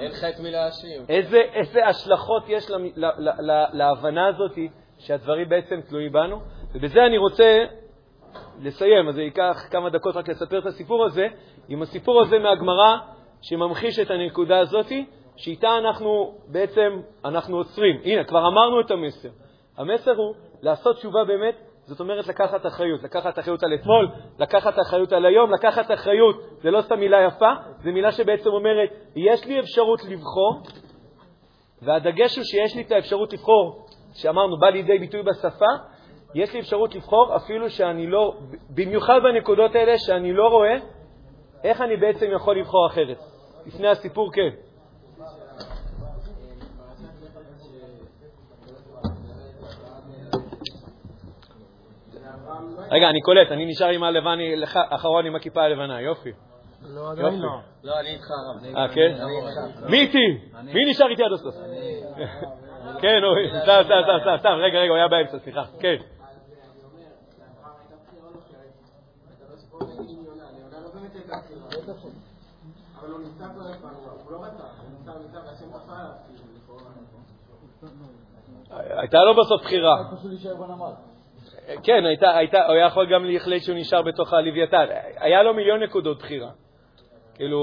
אין לך את מי להאשים. איזה השלכות יש להבנה הזאת שהדברים בעצם תלויים בנו? ובזה אני רוצה לסיים, אז זה ייקח כמה דקות רק לספר את הסיפור הזה, עם הסיפור הזה מהגמרא שממחיש את הנקודה הזאת, שאיתה אנחנו בעצם, אנחנו עוצרים. הנה, כבר אמרנו את המסר. המסר הוא לעשות תשובה באמת, זאת אומרת לקחת אחריות. לקחת אחריות על אתמול, לקחת אחריות על היום, לקחת אחריות, זה לא סתם מילה יפה, זו מילה שבעצם אומרת, יש לי אפשרות לבחור, והדגש הוא שיש לי את האפשרות לבחור, שאמרנו, בא לידי ביטוי בשפה, יש לי אפשרות לבחור אפילו שאני לא, במיוחד בנקודות האלה שאני לא רואה איך אני בעצם יכול לבחור אחרת. לפני הסיפור, כן. רגע, אני קולט, אני נשאר עם הלבן, אחרון עם הכיפה הלבנה, יופי. לא, עדיין לא. לא, אני איתך, הרב. אה, כן? מי איתי? מי נשאר איתי עד הסוף? (laughs) כן, סתם, סתם, סתם, סתם, רגע, רגע, הוא היה באמצע, סליחה. כן. הייתה לו בסוף בחירה. כן, הייתה, הייתה, הוא היה יכול גם להחליט שהוא נשאר בתוך הלוויתן. היה לו מיליון נקודות בחירה. כאילו...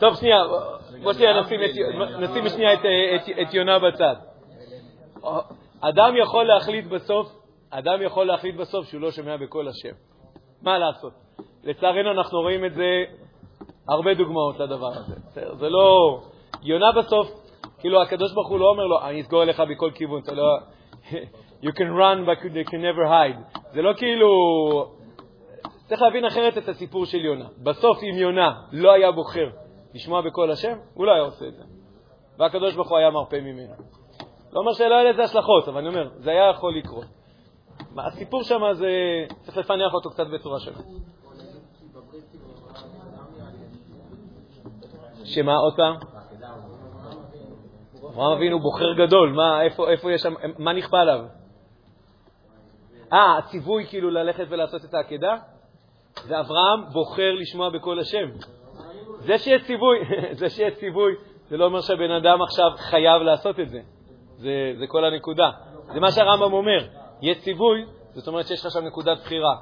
טוב, שנייה, בוא שנייה נשים שנייה את, יונה בצד. אדם יכול להחליט בסוף, אדם יכול להחליט בסוף שהוא לא שומע בקול השם. מה לעשות? לצערנו אנחנו רואים את זה הרבה דוגמאות לדבר הזה. זה לא... יונה בסוף, כאילו הקדוש ברוך הוא לא אומר לו, אני אסגור עליך בכל כיוון, אתה לא... (laughs) you can run but you can never hide. זה לא כאילו... צריך להבין אחרת את הסיפור של יונה. בסוף אם יונה לא היה בוחר לשמוע בקול השם, הוא לא היה עושה את זה. והקדוש ברוך הוא היה מרפא ממנו. לא אומר שלא היה לזה השלכות, אבל אני אומר, זה היה יכול לקרות. הסיפור שם זה, צריך לפענח אותו קצת בצורה שונה. שמה, עוד פעם? אברהם אבינו בוחר גדול, מה, איפה, איפה יש שם, מה נכפה עליו? אה, הציווי כאילו ללכת ולעשות את העקדה? זה אברהם בוחר לשמוע בקול השם. זה שיש ציווי, (laughs) זה שיש ציווי, זה לא אומר שהבן אדם עכשיו חייב לעשות את זה. זה, זה כל הנקודה. זה מה שהרמב"ם אומר. יש ציווי, זאת אומרת שיש לך שם נקודת בחירה.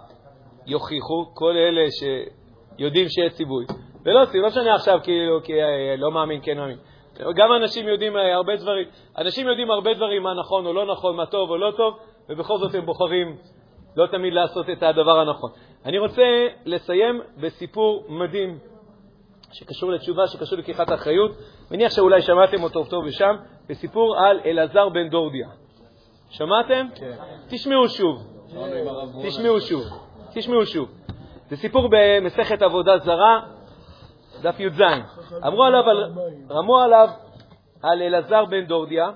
יוכיחו כל אלה שיודעים שיש ציווי. ולא ציווי, לא משנה עכשיו כאילו, כי אה, לא מאמין, כן מאמין. גם אנשים יודעים אה, הרבה דברים, אנשים יודעים הרבה דברים, מה נכון או לא נכון, מה טוב או לא טוב, ובכל זאת הם בוחרים לא תמיד לעשות את הדבר הנכון. אני רוצה לסיים בסיפור מדהים שקשור לתשובה, שקשור לקיחת אחריות. מניח שאולי שמעתם אותו טוב ושם, בסיפור על אלעזר בן דורדיה. שמעתם? כן. תשמעו שוב. תשמעו שוב. תשמעו שוב. זה סיפור במסכת עבודה זרה, דף י"ז. אמרו עליו, רמו עליו על אלעזר בן דורדיה,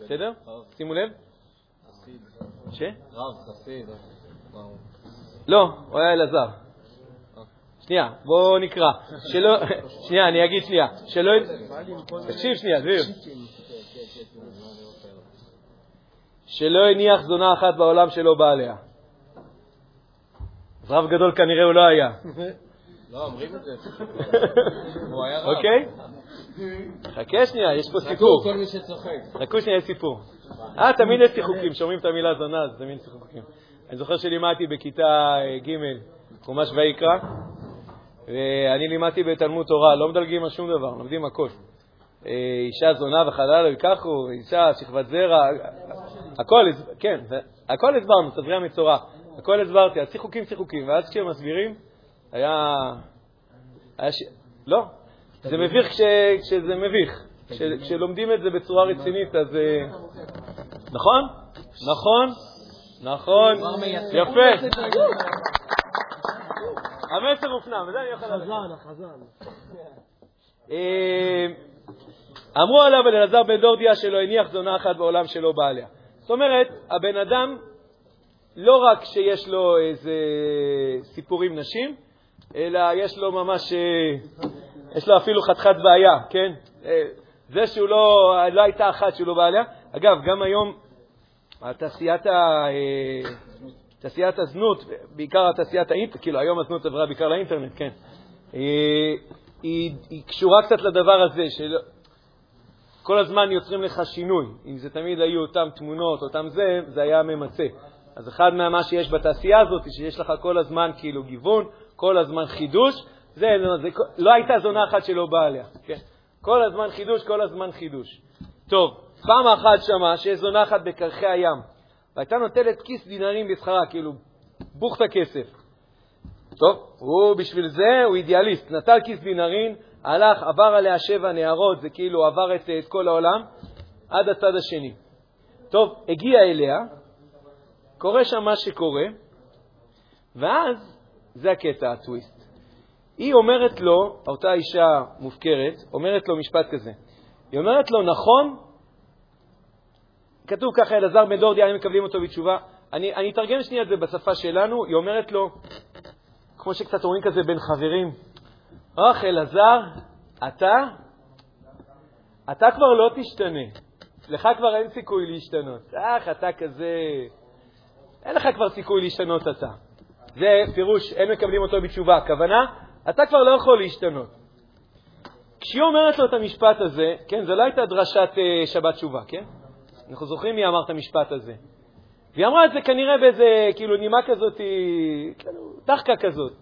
בסדר? שימו לב. ש? רב, חסיד. לא, הוא היה אלעזר. שנייה, בואו נקרא. שלא, שנייה, אני אגיד שנייה. שלא... תקשיב שנייה, זהו. שלא הניח זונה אחת בעולם שלא בא עליה. אז רב גדול כנראה הוא לא היה. (laughs) לא, אומרים את זה. (laughs) הוא היה רב. אוקיי? חכה שנייה, יש פה סיפור. כל מי שצוחק. חכו שנייה, יש סיפור. אה, תמיד יש שיחוקים, שומעים את המילה זונה, אז תמיד שיחוקים. אני זוכר שלימדתי בכיתה אה, ג' חומש ויקרא, ואני לימדתי בתלמוד תורה, לא מדלגים על שום דבר, לומדים הכל. אה, אישה זונה וחלל ייקחו, אישה, שכבת זרע, הכל, כן, הכל הסברנו, תבריע מצורע, הכל הסברתי, אז שיחוקים שיחוקים, ואז כשהם מסבירים, היה... היה ש... לא, זה מביך כש... כשזה מביך. כש... כשלומדים את זה בצורה רצינית, אז... אה, נכון? נכון? נכון? יפה. המסר הופנם, וזה אני יכול. חזן, החזן. אה, אמרו עליו על אלעזר בן דורדיה שלא הניח זונה אחת בעולם שלא בא עליה. זאת אומרת, הבן אדם, לא רק שיש לו איזה סיפורים נשים, אלא יש לו ממש, אה, יש לו אפילו חתיכת בעיה, כן? אה, זה שהוא לא, לא הייתה אחת שהוא לא בא עליה. אגב, גם היום התעשיית ה... תעשיית הזנות, בעיקר תעשיית האינטרנט, כאילו היום הזנות עברה בעיקר לאינטרנט, כן, היא, היא, קשורה קצת לדבר הזה, שכל הזמן יוצרים לך שינוי. אם זה תמיד היו אותן תמונות, אותם זה, זה היה ממצה. אז אחד ממה שיש בתעשייה הזאת, שיש לך כל הזמן כאילו גיוון, כל הזמן חידוש, זה, זה, לא הייתה זונה אחת שלא באה עליה, כן? כל הזמן חידוש, כל הזמן חידוש. טוב, פעם אחת שמה שיש זונה אחת בקרחי הים, והייתה נוטלת כיס דינרים בשכרה, כאילו, בוכת הכסף. טוב, הוא בשביל זה, הוא אידיאליסט, נטל כיס דינרים, הלך, עבר עליה שבע נערות, זה כאילו עבר את, את כל העולם, עד הצד השני. טוב, הגיע אליה, קורה שם מה שקורה, ואז, זה הקטע, הטוויסט. היא אומרת לו, אותה אישה מופקרת, אומרת לו משפט כזה. היא אומרת לו, נכון, כתוב ככה, אלעזר בן דורדיה, הם מקבלים אותו בתשובה. אני, אני אתרגם שנייה את זה בשפה שלנו. היא אומרת לו, כמו שקצת אומרים כזה בין חברים, אוח, אלעזר, אתה, אתה כבר לא תשתנה. לך כבר אין סיכוי להשתנות. אך, אתה כזה... אין לך כבר סיכוי להשתנות אתה. זה פירוש, אין מקבלים אותו בתשובה. הכוונה, אתה כבר לא יכול להשתנות. כשהיא אומרת לו את המשפט הזה, כן, זו לא הייתה דרשת uh, שבת תשובה, כן? אנחנו זוכרים מי אמר את המשפט הזה. והיא אמרה את זה כנראה באיזה, כאילו, נימה כזאת, כאילו, דחקה כזאת.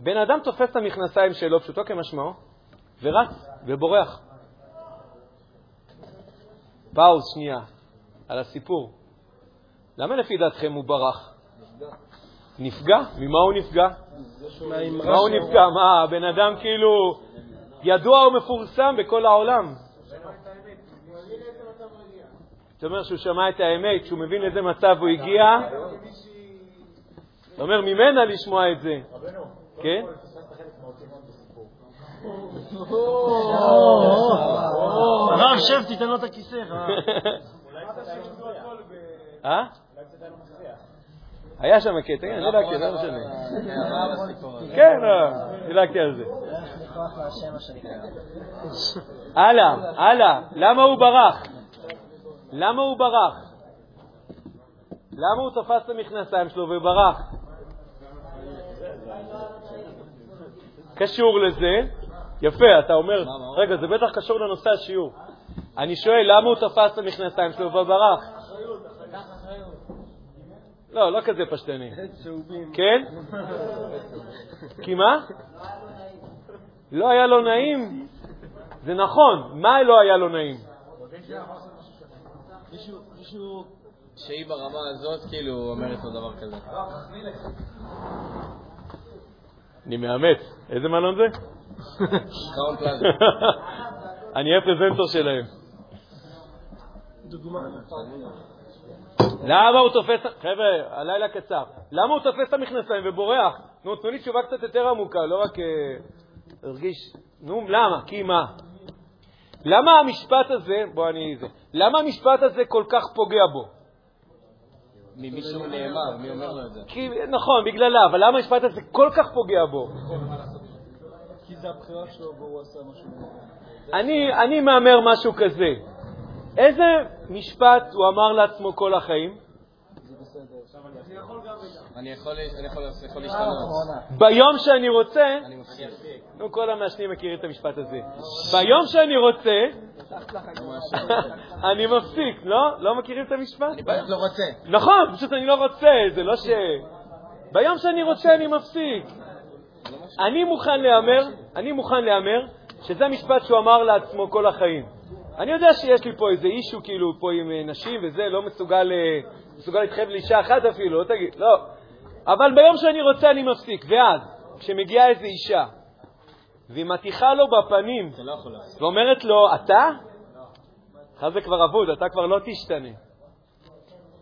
בן אדם תופס את המכנסיים שלו, פשוטו כמשמעו, ורץ ובורח. פאוז שנייה על הסיפור. למה לפי דעתכם הוא ברח? נפגע? ממה הוא נפגע? מה הוא נפגע? מה, הבן אדם כאילו ידוע ומפורסם בכל העולם. זאת אומרת שהוא שמע את האמת, שהוא מבין לאיזה מצב הוא הגיע. זאת אומרת, ממנה לשמוע את זה. כן? הרב, שב, תיתן לו את הכיסא. (laughs) אה? היה שם קטע, כן, דילגתי, לא משנה. כן, דילגתי על זה. הלאה, הלאה, למה הוא ברח? למה הוא ברח? למה הוא תפס את המכנסיים שלו וברח? קשור לזה, יפה, אתה אומר? רגע, זה בטח קשור לנושא השיעור. אני שואל, למה הוא תפס את המכנסיים שלו וברח? לא, לא כזה פשטני. (laughs) כן? כי מה? לא היה לו נעים. זה נכון, מה לא היה לו נעים? שהיא ברמה הזאת, כאילו, אומרת לו דבר כזה. אני מאמץ. איזה מלון זה? קראון פלאזה. (laughs) אני אהיה פרזנטור שלהם. דוגמה. למה הוא תופס... חבר'ה, הלילה קצר. למה הוא תופס את המכנסיים ובורח? נו, תנו לי תשובה קצת יותר עמוקה, לא רק אה, הרגיש... נו, למה? כי מה? למה המשפט הזה, בוא אני... זה, למה המשפט הזה כל כך פוגע בו? ממישהו נאמר, מי אומר לו את זה? נכון, בגללה, אבל למה המשפט הזה כל כך פוגע בו? כי זה הבחירה שלו והוא עשה משהו. אני מהמר משהו כזה. איזה משפט הוא אמר לעצמו כל החיים? אני יכול אני יכול- יכול להשתנות. ביום שאני רוצה. נו, כל המעשנים מכירים את המשפט הזה. ביום שאני רוצה, (laughs) אני מפסיק, לא? לא מכירים את המשפט? אני פשוט לא רוצה. נכון, פשוט אני לא רוצה, זה לא ש... ביום שאני רוצה אני מפסיק. אני מוכן להמר, אני מוכן להמר שזה משפט שהוא אמר לעצמו כל החיים. אני יודע שיש לי פה איזה אישו כאילו פה עם אה, נשים וזה, לא מסוגל, אה, מסוגל להתחייב לאישה אחת אפילו, לא תגיד, לא. אבל ביום שאני רוצה אני מפסיק. ואז, כשמגיעה איזו אישה, והיא מטיחה לו בפנים לא. ואומרת לו, אתה? לך זה כבר אבוד, אתה כבר לא תשתנה.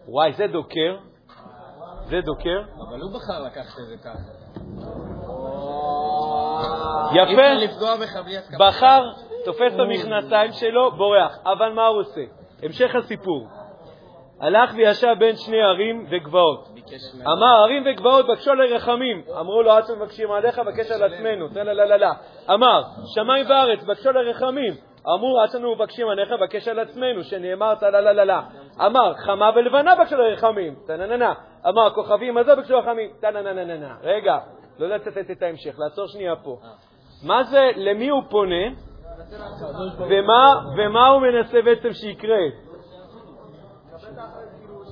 וואי, זה דוקר. זה דוקר. אבל הוא בחר לקחת את זה ככה. יפה. בחר, תופס את המכנסיים שלו, בורח. אבל מה הוא עושה? המשך הסיפור. הלך וישב בין שני ערים וגבעות. אמר, ערים וגבעות בקשו לרחמים. אמרו לו, עד שמבקשים עליך, בקש על עצמנו. אמר, שמיים וארץ, בקשו לרחמים. אמרו, עד שאנו מבקשים עליך, בקש על עצמנו, שנאמר טללללה. אמר, חמה ולבנה בקשו לרחמים. טנננה. אמר, כוכבים הזה בקשו לרחמים. טננננה. רגע, לא לצטט את ההמשך, לעצור שנייה פה. מה זה, למי הוא פונה, ומה, ומה הוא מנסה בעצם שיקרה?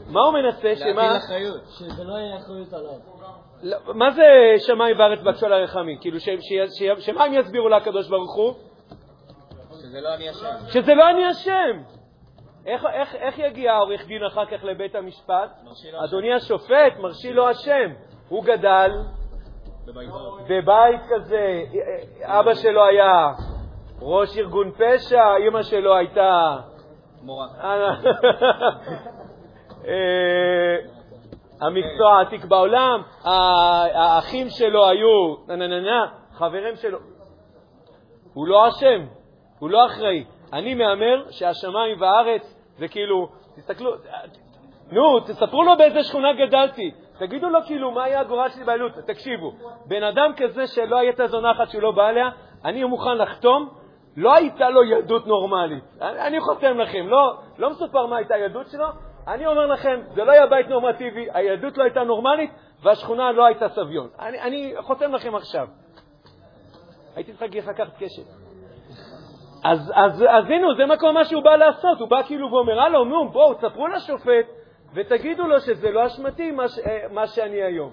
מה הוא מנסה? שמה? להטיל אחריות. שזה לא יהיה אחריות עליו. לא, מה זה שמיים וארץ בקשו לרחמים? כאילו, ש- ש- ש- שמה הם יסבירו לקדוש ברוך הוא? שזה לא אני אשם. שזה לא אני אשם. איך, איך, איך יגיע העורך דין אחר כך לבית המשפט? לו אדוני השופט, מרשי לו אשם. הוא גדל. בבית כזה, אבא שלו היה ראש ארגון פשע, אמא שלו הייתה... מורה. אה, המקצוע העתיק בעולם, האחים שלו היו, נה נה נה נה, חברים שלו. הוא לא אשם, הוא לא אחראי. אני מהמר שהשמיים והארץ זה כאילו, תסתכלו, נו, תספרו לו באיזה שכונה גדלתי. תגידו לו כאילו מה היה הגורל שלי בילדות. תקשיבו, בן אדם כזה שלא הייתה זונה אחת שהוא לא בא אליה, אני מוכן לחתום, לא הייתה לו ילדות נורמלית. אני, אני חותם לכם, לא, לא מסופר מה הייתה הילדות שלו, אני אומר לכם, זה לא היה בית נורמטיבי, הילדות לא הייתה נורמלית והשכונה לא הייתה סביון. אני, אני חותם לכם עכשיו. הייתי צריך להגיד לקחת קשת. אז, אז, אז הנה, זה מקום מה שהוא בא לעשות, הוא בא כאילו ואומר, הלו, נו, בואו, תספרו לשופט ותגידו לו שזה לא אשמתי מה, ש, אה, מה שאני היום.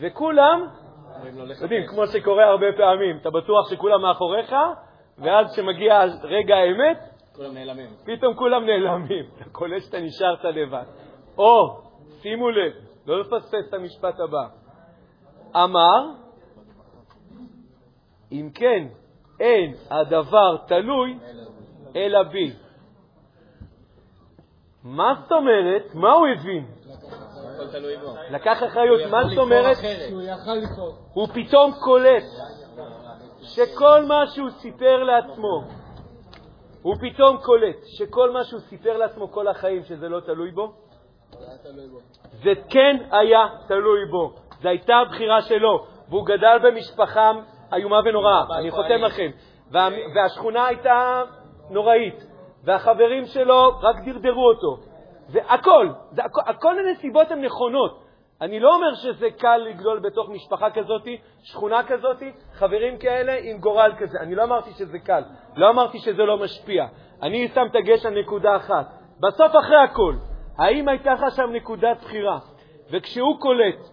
וכולם, לך יודעים. כמו שקורה הרבה פעמים, אתה בטוח שכולם מאחוריך, ואז כשמגיע רגע האמת, כולם נעלמים. פתאום כולם נעלמים. אתה קולט שאתה נשארת לבד. או, שימו לב, לא לפספס את המשפט הבא. אמר, אם כן, אין הדבר תלוי אלא בי. מה זאת אומרת? מה הוא הבין? לקח אחריות, מה זאת אומרת? הוא פתאום קולט שכל מה שהוא סיפר לעצמו, הוא פתאום קולט שכל מה שהוא סיפר לעצמו כל החיים, שזה לא תלוי בו, זה כן היה תלוי בו. זו הייתה הבחירה שלו, והוא גדל במשפחה איומה ונוראה, אני חותם לכם. וה, והשכונה הייתה נוראית, והחברים שלו רק דרדרו אותו. והכל, זה, הכל, הכל הנסיבות הן נכונות. אני לא אומר שזה קל לגדול בתוך משפחה כזאת, שכונה כזאת, חברים כאלה עם גורל כזה. אני לא אמרתי שזה קל, לא אמרתי שזה לא משפיע. אני שם דגש על נקודה אחת. בסוף, אחרי הכול, האם הייתה לך שם נקודת בחירה? וכשהוא קולט,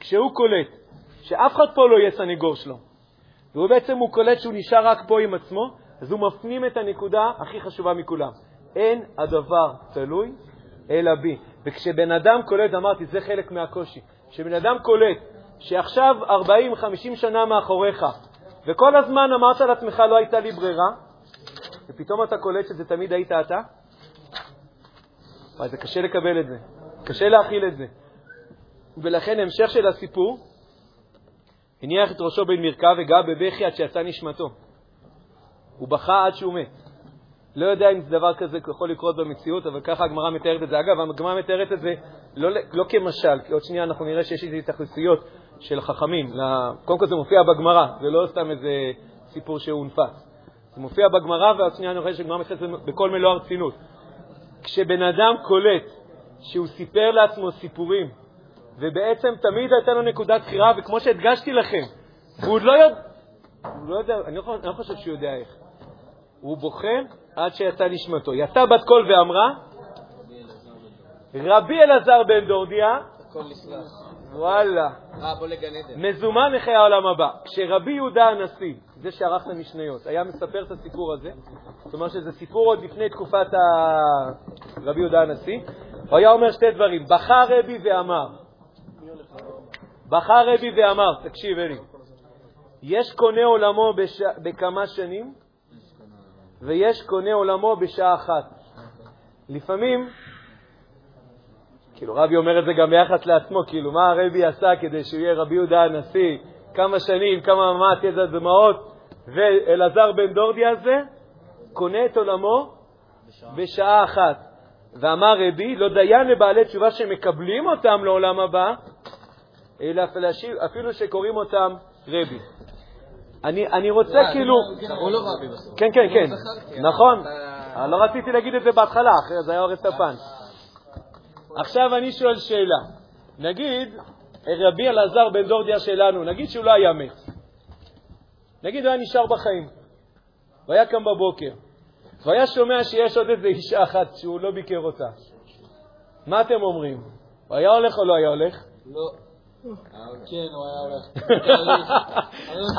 כשהוא קולט, שאף אחד פה לא יהיה סניגור שלו, והוא בעצם הוא קולט שהוא נשאר רק פה עם עצמו, אז הוא מפנים את הנקודה הכי חשובה מכולם. אין הדבר תלוי אלא בי. וכשבן אדם קולט, אמרתי, זה חלק מהקושי, כשבן אדם קולט שעכשיו 40-50 שנה מאחוריך, וכל הזמן אמרת לעצמך, לא הייתה לי ברירה, ופתאום אתה קולט שזה תמיד היית אתה, וואי, זה קשה לקבל את זה, קשה להכיל את זה. ולכן המשך של הסיפור, הניח את ראשו בין מרכה וגע בבכי עד שיצא נשמתו. הוא בכה עד שהוא מת. לא יודע אם דבר כזה יכול לקרות במציאות, אבל ככה הגמרא מתארת את זה. אגב, הגמרא מתארת את זה לא, לא כמשל, כי עוד שנייה אנחנו נראה שיש איזה התייחסויות של חכמים. קודם כל זה מופיע בגמרא, זה לא סתם איזה סיפור שהונפץ. זה מופיע בגמרא, ועוד שנייה אני רואה שהגמרא מתארת את זה בכל מלוא הרצינות. כשבן אדם קולט שהוא סיפר לעצמו סיפורים, ובעצם תמיד הייתה לו נקודת בחירה, וכמו שהדגשתי לכם, והוא לא יודע, לא יודע, אני לא, חושב שהוא יודע איך. הוא בוכה עד שיצא נשמתו. יצא בת קול ואמרה, רבי אלעזר בן דורדיה, וואלה, מזומן לחיי העולם הבא. כשרבי יהודה הנשיא, זה שערך את המשניות, היה מספר את הסיפור הזה, זאת אומרת שזה סיפור עוד לפני תקופת רבי יהודה הנשיא, הוא היה אומר שתי דברים, בכה רבי ואמר, בכה רבי ואמר, תקשיב אלי, יש קונה עולמו בש... בכמה שנים, ויש קונה עולמו בשעה אחת. לפעמים, כאילו רבי אומר את זה גם ביחס לעצמו, כאילו מה הרבי עשה כדי שהוא יהיה רבי יהודה הנשיא, כמה שנים, כמה ממ"ט, איזה דמעות, ואלעזר בן דורדי הזה קונה את עולמו בשעה אחת. ואמר רבי, לא דיין לבעלי תשובה שמקבלים אותם לעולם הבא, אלא אפילו שקוראים אותם רבי. אני, אני רוצה אה, כאילו... קראו לו רבי בסוף. כן, כן, כן, זכרתי, נכון. אני לא רציתי להגיד את זה בהתחלה, אחרי זה היה הורס את הפאנץ'. עכשיו אני שואל שאלה. נגיד, רבי אלעזר בן דורדיה שלנו, נגיד שהוא לא היה מת. נגיד הוא היה נשאר בחיים. הוא היה קם בבוקר, והיה שומע שיש עוד איזו אישה אחת שהוא לא ביקר אותה. מה אתם אומרים? הוא היה הולך או לא היה הולך? לא. כן, הוא היה הולך.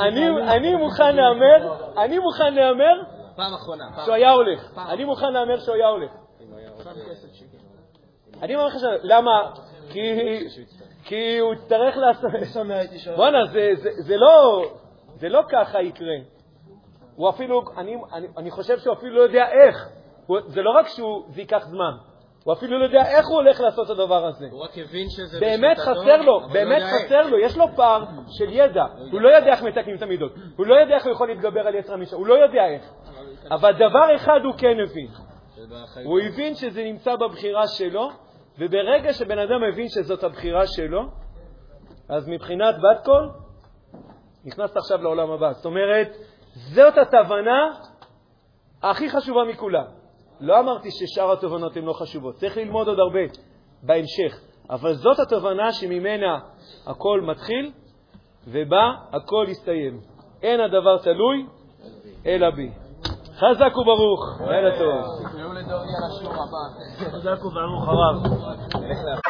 (laughs) אני- אני מוכן להמר, אני מוכן להמר פעם אחרונה. פעם שהוא היה הולך. אני מוכן להמר שהוא היה הולך. אני אומר לך. למה? כי- כי הוא יצטרך לעשות... בואנה, זה- זה- זה לא- זה לא ככה יקרה. הוא אפילו, אני, אני, אני חושב שהוא אפילו לא יודע איך. זה לא רק שזה ייקח זמן, הוא אפילו לא יודע איך הוא הולך לעשות את הדבר הזה. הוא רק הבין שזה באמת חסר לו, באמת לא איך. חסר לו, יש לו פער של ידע. הוא לא יודע איך מתקנים את המידות, הוא לא יודע איך הוא יכול להתגבר על יצר המשנה, הוא לא יודע איך. אבל דבר אחד הוא כן הבין, הוא הבין שזה נמצא בבחירה שלו, וברגע שבן אדם מבין שזאת הבחירה שלו, אז מבחינת בת קול, נכנסת עכשיו לעולם הבא. זאת אומרת, זאת התובנה הכי חשובה מכולם. לא אמרתי ששאר התובנות הן לא חשובות, צריך ללמוד עוד הרבה בהמשך, אבל זאת התובנה שממנה הכל מתחיל ובה הכל יסתיים. אין הדבר תלוי אלא בי. חזק וברוך, לילה טוב. חזק וברוך הרב.